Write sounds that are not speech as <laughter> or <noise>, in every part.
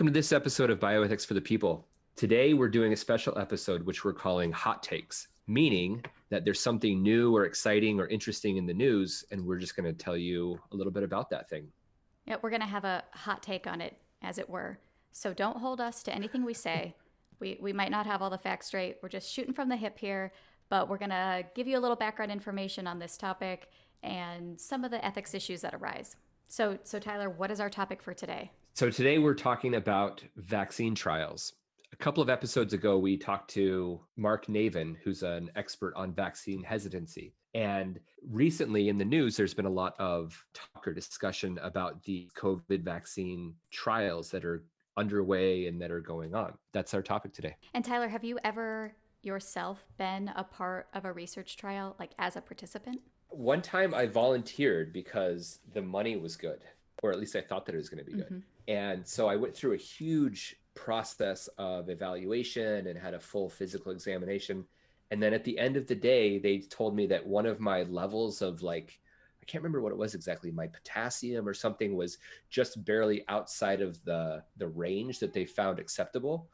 welcome to this episode of Bioethics for the People. Today, we're doing a special episode which we're calling Hot Takes, meaning that there's something new or exciting or interesting in the news, and we're just going to tell you a little bit about that thing. Yeah, we're going to have a hot take on it, as it were. So don't hold us to anything we say. we, we might not have all the facts straight. We're just shooting from the hip here, but we're going to give you a little background information on this topic and some of the ethics issues that arise. So, so Tyler, what is our topic for today? So today we're talking about vaccine trials. A couple of episodes ago, we talked to Mark Navin, who's an expert on vaccine hesitancy. And recently in the news, there's been a lot of talk or discussion about the COVID vaccine trials that are underway and that are going on. That's our topic today. And Tyler, have you ever yourself been a part of a research trial, like as a participant? One time I volunteered because the money was good, or at least I thought that it was going to be good. Mm-hmm. And so I went through a huge process of evaluation and had a full physical examination. And then at the end of the day, they told me that one of my levels of like, I can't remember what it was exactly, my potassium or something was just barely outside of the the range that they found acceptable.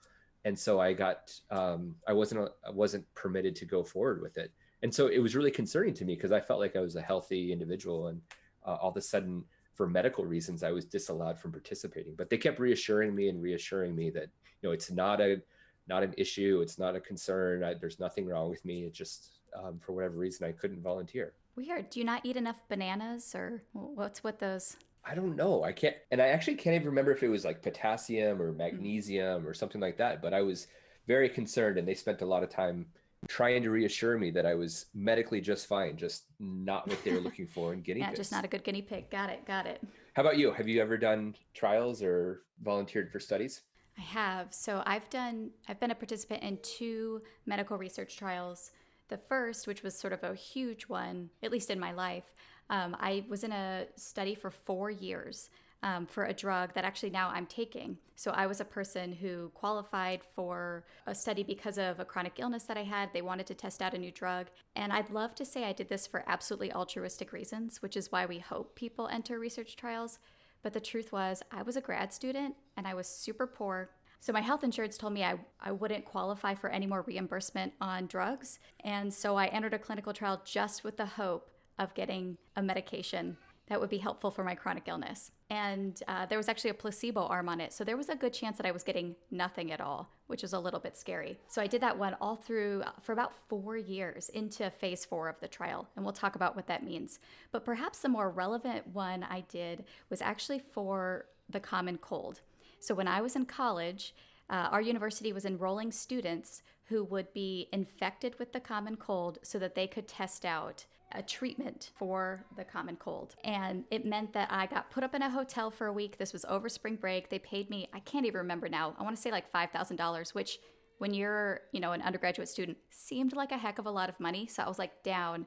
And so I got um, I wasn't I wasn't permitted to go forward with it and so it was really concerning to me because I felt like I was a healthy individual, and uh, all of a sudden, for medical reasons, I was disallowed from participating. But they kept reassuring me and reassuring me that you know it's not a not an issue, it's not a concern. I, there's nothing wrong with me. It just um, for whatever reason I couldn't volunteer. Weird. Do you not eat enough bananas, or what's with those? I don't know. I can't, and I actually can't even remember if it was like potassium or magnesium mm-hmm. or something like that. But I was very concerned, and they spent a lot of time trying to reassure me that I was medically just fine, just not what they were <laughs> looking for in guinea yeah, pigs. just not a good guinea pig. Got it. Got it. How about you? Have you ever done trials or volunteered for studies? I have. So I've done. I've been a participant in two medical research trials. The first, which was sort of a huge one, at least in my life, um, I was in a study for four years um, for a drug that actually now I'm taking. So I was a person who qualified for a study because of a chronic illness that I had. They wanted to test out a new drug. And I'd love to say I did this for absolutely altruistic reasons, which is why we hope people enter research trials. But the truth was, I was a grad student and I was super poor. So my health insurance told me I, I wouldn't qualify for any more reimbursement on drugs. And so I entered a clinical trial just with the hope of getting a medication that would be helpful for my chronic illness. And uh, there was actually a placebo arm on it. So there was a good chance that I was getting nothing at all, which was a little bit scary. So I did that one all through uh, for about four years into phase four of the trial. And we'll talk about what that means. But perhaps the more relevant one I did was actually for the common cold. So when I was in college, uh, our university was enrolling students who would be infected with the common cold so that they could test out a treatment for the common cold. And it meant that I got put up in a hotel for a week. This was over spring break. They paid me, I can't even remember now, I want to say like $5,000, which when you're, you know, an undergraduate student seemed like a heck of a lot of money. So I was like, down.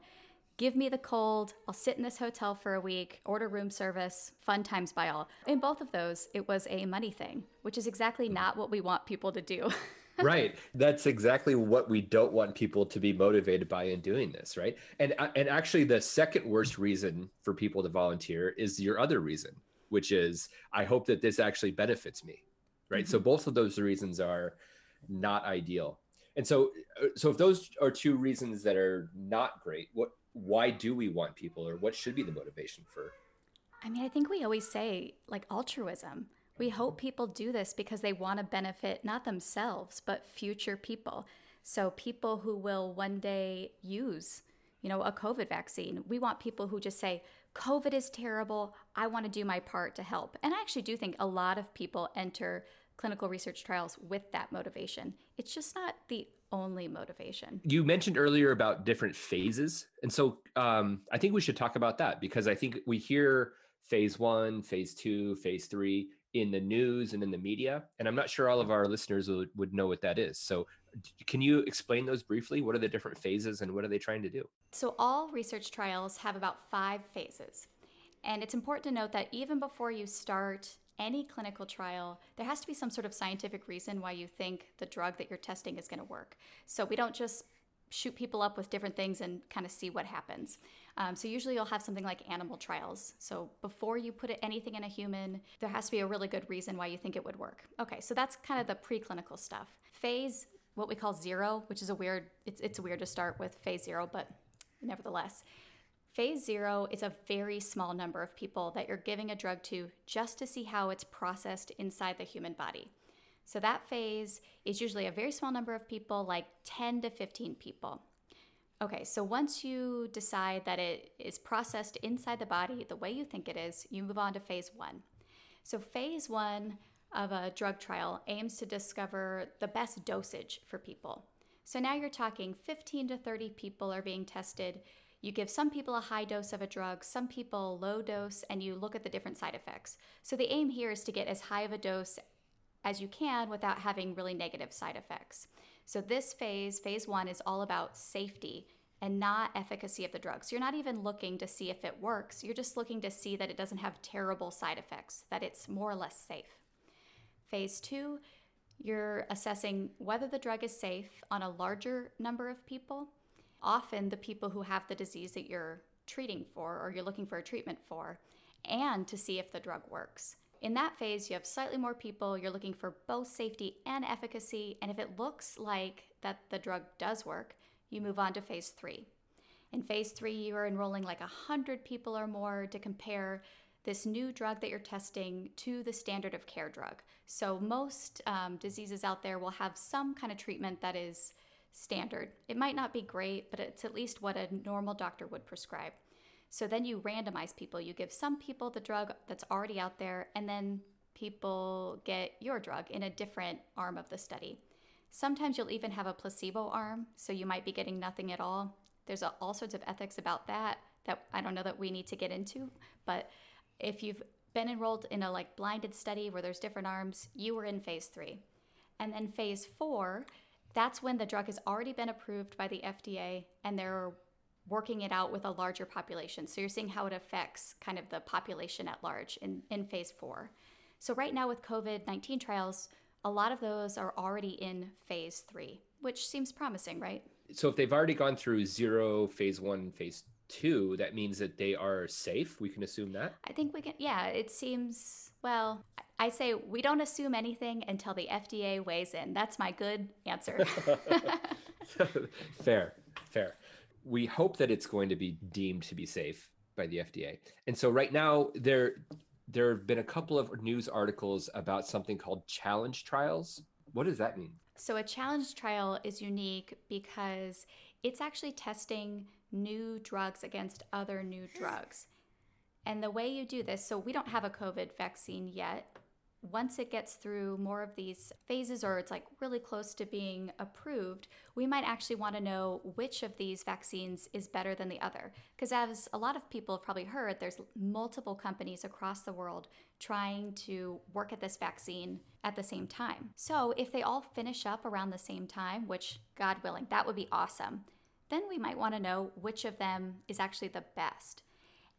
Give me the cold. I'll sit in this hotel for a week, order room service, fun times by all. In both of those, it was a money thing, which is exactly mm-hmm. not what we want people to do. <laughs> right. That's exactly what we don't want people to be motivated by in doing this right? And uh, and actually the second worst reason for people to volunteer is your other reason which is i hope that this actually benefits me right? Mm-hmm. so both of those reasons are not ideal. And so uh, so if those are two reasons that are not great what why do we want people or what should be the motivation for i mean i think we always say like altruism we hope people do this because they want to benefit not themselves, but future people. So, people who will one day use, you know, a COVID vaccine. We want people who just say, COVID is terrible. I want to do my part to help. And I actually do think a lot of people enter clinical research trials with that motivation. It's just not the only motivation. You mentioned earlier about different phases. And so um, I think we should talk about that because I think we hear phase one, phase two, phase three in the news and in the media. And I'm not sure all of our listeners would, would know what that is. So, can you explain those briefly? What are the different phases and what are they trying to do? So, all research trials have about five phases. And it's important to note that even before you start any clinical trial, there has to be some sort of scientific reason why you think the drug that you're testing is going to work. So, we don't just shoot people up with different things and kind of see what happens. Um, so usually you'll have something like animal trials. So before you put anything in a human, there has to be a really good reason why you think it would work. Okay, so that's kind of the preclinical stuff. Phase, what we call zero, which is a weird, it's, it's weird to start with phase zero, but nevertheless. Phase zero is a very small number of people that you're giving a drug to just to see how it's processed inside the human body. So that phase is usually a very small number of people, like 10 to 15 people. Okay, so once you decide that it is processed inside the body the way you think it is, you move on to phase one. So, phase one of a drug trial aims to discover the best dosage for people. So, now you're talking 15 to 30 people are being tested. You give some people a high dose of a drug, some people low dose, and you look at the different side effects. So, the aim here is to get as high of a dose as you can without having really negative side effects. So, this phase, phase one, is all about safety and not efficacy of the drug. So, you're not even looking to see if it works, you're just looking to see that it doesn't have terrible side effects, that it's more or less safe. Phase two, you're assessing whether the drug is safe on a larger number of people. Often, the people who have the disease that you're treating for or you're looking for a treatment for, and to see if the drug works. In that phase, you have slightly more people. You're looking for both safety and efficacy. And if it looks like that the drug does work, you move on to phase three. In phase three, you are enrolling like 100 people or more to compare this new drug that you're testing to the standard of care drug. So, most um, diseases out there will have some kind of treatment that is standard. It might not be great, but it's at least what a normal doctor would prescribe. So then you randomize people. You give some people the drug that's already out there, and then people get your drug in a different arm of the study. Sometimes you'll even have a placebo arm, so you might be getting nothing at all. There's a, all sorts of ethics about that that I don't know that we need to get into, but if you've been enrolled in a like blinded study where there's different arms, you were in phase 3. And then phase 4, that's when the drug has already been approved by the FDA and there are working it out with a larger population. So you're seeing how it affects kind of the population at large in, in phase four. So, right now with COVID 19 trials, a lot of those are already in phase three, which seems promising, right? So, if they've already gone through zero, phase one, phase two, that means that they are safe. We can assume that? I think we can, yeah, it seems, well, I say we don't assume anything until the FDA weighs in. That's my good answer. <laughs> <laughs> fair, fair we hope that it's going to be deemed to be safe by the FDA. And so right now there there have been a couple of news articles about something called challenge trials. What does that mean? So a challenge trial is unique because it's actually testing new drugs against other new drugs. And the way you do this, so we don't have a COVID vaccine yet, once it gets through more of these phases or it's like really close to being approved, we might actually want to know which of these vaccines is better than the other. Because as a lot of people have probably heard, there's multiple companies across the world trying to work at this vaccine at the same time. So if they all finish up around the same time, which God willing, that would be awesome, then we might want to know which of them is actually the best.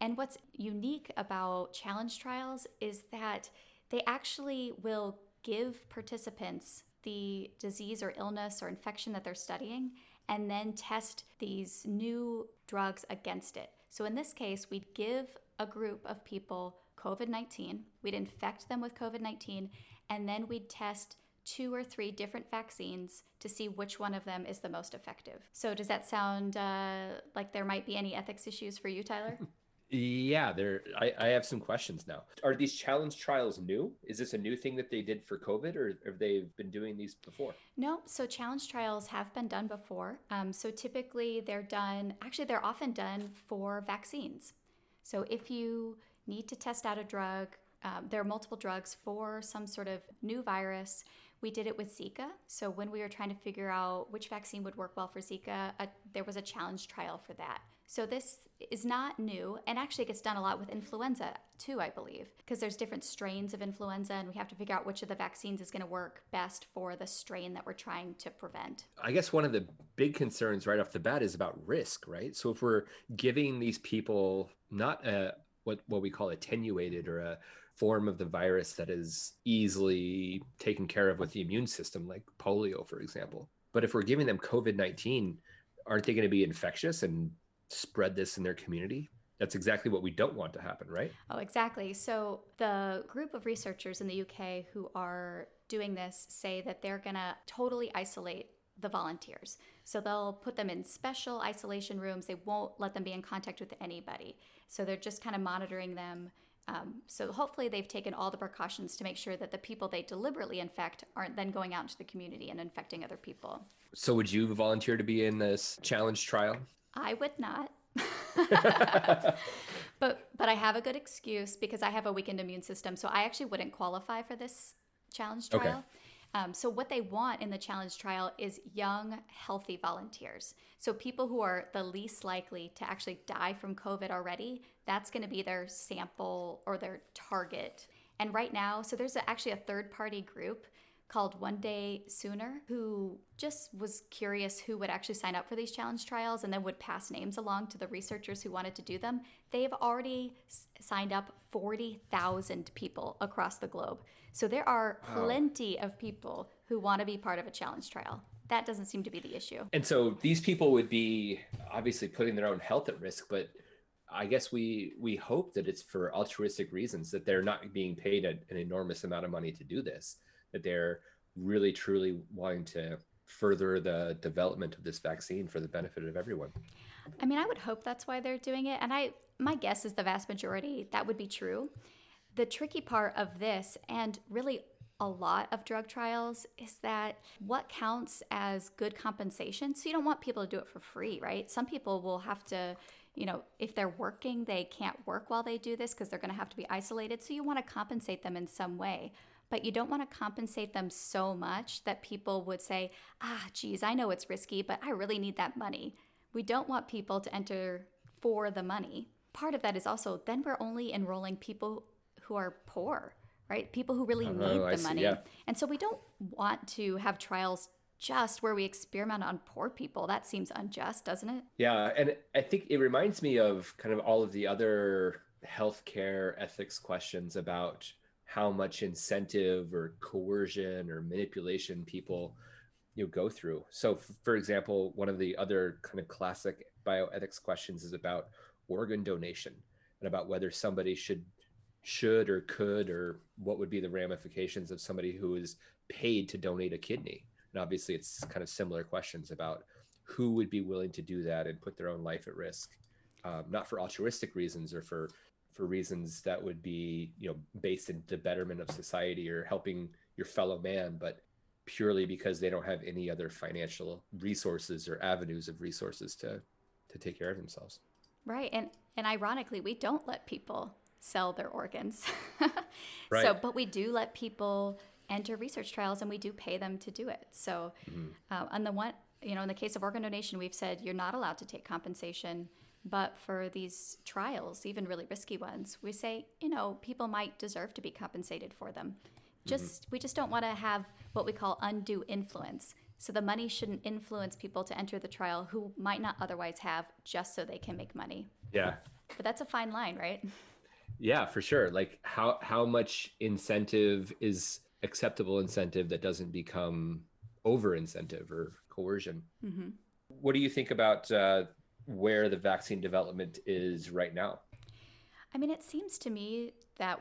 And what's unique about challenge trials is that they actually will give participants the disease or illness or infection that they're studying and then test these new drugs against it. So in this case, we'd give a group of people COVID 19, we'd infect them with COVID 19, and then we'd test two or three different vaccines to see which one of them is the most effective. So, does that sound uh, like there might be any ethics issues for you, Tyler? <laughs> Yeah, there. I, I have some questions now. Are these challenge trials new? Is this a new thing that they did for COVID, or have they been doing these before? No. So challenge trials have been done before. Um, so typically they're done. Actually, they're often done for vaccines. So if you need to test out a drug, um, there are multiple drugs for some sort of new virus. We did it with Zika. So when we were trying to figure out which vaccine would work well for Zika, uh, there was a challenge trial for that. So this is not new and actually gets done a lot with influenza too, I believe, because there's different strains of influenza and we have to figure out which of the vaccines is going to work best for the strain that we're trying to prevent. I guess one of the big concerns right off the bat is about risk, right? So if we're giving these people not a what what we call attenuated or a form of the virus that is easily taken care of with the immune system like polio for example. But if we're giving them COVID-19 aren't they going to be infectious and spread this in their community? That's exactly what we don't want to happen, right? Oh, exactly. So, the group of researchers in the UK who are doing this say that they're going to totally isolate the volunteers. So they'll put them in special isolation rooms. They won't let them be in contact with anybody. So they're just kind of monitoring them. Um, so hopefully they've taken all the precautions to make sure that the people they deliberately infect aren't then going out into the community and infecting other people. So would you volunteer to be in this challenge trial? I would not. <laughs> <laughs> but but I have a good excuse because I have a weakened immune system, so I actually wouldn't qualify for this challenge trial. Okay. Um, so, what they want in the challenge trial is young, healthy volunteers. So, people who are the least likely to actually die from COVID already, that's going to be their sample or their target. And right now, so there's actually a third party group called One Day Sooner, who just was curious who would actually sign up for these challenge trials and then would pass names along to the researchers who wanted to do them. They've already s- signed up 40,000 people across the globe. So there are plenty of people who want to be part of a challenge trial. That doesn't seem to be the issue. And so these people would be obviously putting their own health at risk, but I guess we we hope that it's for altruistic reasons that they're not being paid an enormous amount of money to do this that they're really truly wanting to further the development of this vaccine for the benefit of everyone. I mean, I would hope that's why they're doing it. And I my guess is the vast majority that would be true. The tricky part of this and really a lot of drug trials is that what counts as good compensation. So you don't want people to do it for free, right? Some people will have to, you know, if they're working, they can't work while they do this because they're going to have to be isolated. So you want to compensate them in some way but you don't want to compensate them so much that people would say, ah, geez, I know it's risky, but I really need that money. We don't want people to enter for the money. Part of that is also then we're only enrolling people who are poor, right? People who really oh, need the money. yeah. And so we don't want to have trials just where we experiment on poor people. That seems unjust, doesn't it? Yeah. And I think it reminds me of kind of all of the other healthcare ethics questions about how much incentive or coercion or manipulation people you know, go through. So, for example, one of the other kind of classic bioethics questions is about organ donation and about whether somebody should should or could or what would be the ramifications of somebody who is paid to donate a kidney. And obviously, it's kind of similar questions about who would be willing to do that and put their own life at risk, um, not for altruistic reasons or for for reasons that would be you know based in the betterment of society or helping your fellow man but purely because they don't have any other financial resources or avenues of resources to to take care of themselves right and and ironically we don't let people sell their organs <laughs> right. so but we do let people enter research trials and we do pay them to do it so mm-hmm. uh, on the one you know in the case of organ donation we've said you're not allowed to take compensation but for these trials, even really risky ones, we say, you know, people might deserve to be compensated for them. Just mm-hmm. we just don't want to have what we call undue influence. So the money shouldn't influence people to enter the trial who might not otherwise have just so they can make money. Yeah. But that's a fine line, right? Yeah, for sure. Like how how much incentive is acceptable incentive that doesn't become over incentive or coercion. Mm-hmm. What do you think about uh, where the vaccine development is right now? I mean, it seems to me that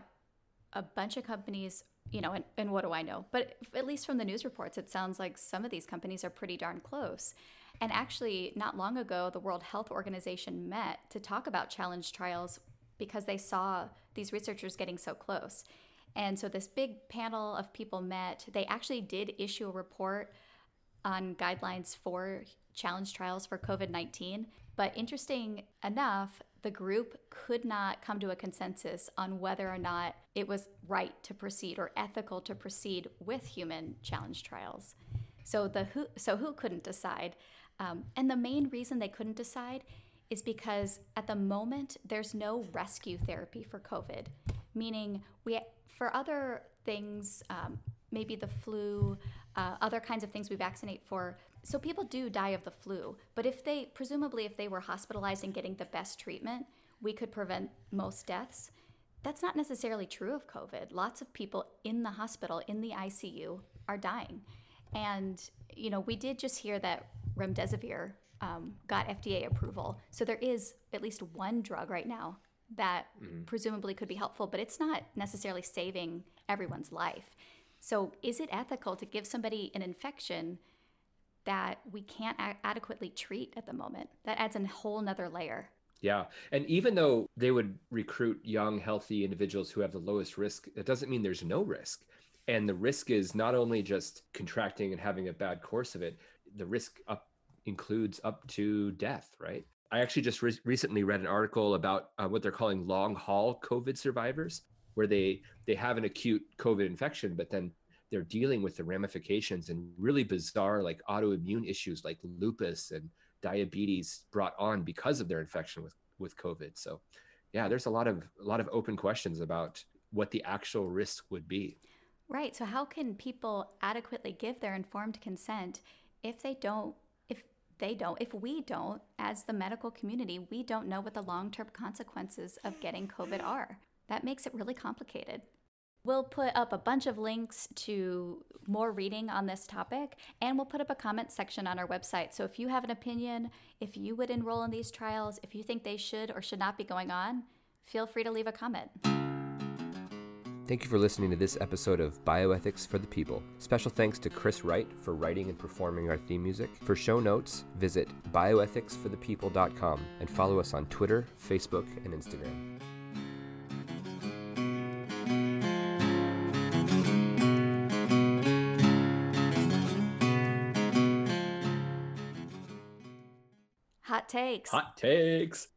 a bunch of companies, you know, and, and what do I know? But at least from the news reports, it sounds like some of these companies are pretty darn close. And actually, not long ago, the World Health Organization met to talk about challenge trials because they saw these researchers getting so close. And so, this big panel of people met. They actually did issue a report on guidelines for challenge trials for COVID 19. But interesting enough, the group could not come to a consensus on whether or not it was right to proceed or ethical to proceed with human challenge trials. So the who, so who couldn't decide, um, and the main reason they couldn't decide is because at the moment there's no rescue therapy for COVID, meaning we for other things, um, maybe the flu, uh, other kinds of things we vaccinate for, so people do die of the flu, but if they presumably if they were hospitalized and getting the best treatment, we could prevent most deaths. That's not necessarily true of COVID. Lots of people in the hospital in the ICU are dying. And you know, we did just hear that remdesivir um, got FDA approval. So there is at least one drug right now that mm-hmm. presumably could be helpful, but it's not necessarily saving everyone's life. So is it ethical to give somebody an infection that we can't a- adequately treat at the moment? That adds a whole nother layer. Yeah. And even though they would recruit young, healthy individuals who have the lowest risk, that doesn't mean there's no risk. And the risk is not only just contracting and having a bad course of it, the risk up includes up to death, right? I actually just re- recently read an article about uh, what they're calling long haul COVID survivors, where they they have an acute COVID infection, but then they're dealing with the ramifications and really bizarre like autoimmune issues like lupus and diabetes brought on because of their infection with with COVID. So, yeah, there's a lot of a lot of open questions about what the actual risk would be. Right. So, how can people adequately give their informed consent if they don't? If they don't, if we don't, as the medical community, we don't know what the long term consequences of getting COVID are. That makes it really complicated. We'll put up a bunch of links to more reading on this topic, and we'll put up a comment section on our website. So if you have an opinion, if you would enroll in these trials, if you think they should or should not be going on, feel free to leave a comment. Thank you for listening to this episode of Bioethics for the People. Special thanks to Chris Wright for writing and performing our theme music. For show notes, visit bioethicsforthepeople.com and follow us on Twitter, Facebook, and Instagram. Takes. Hot takes.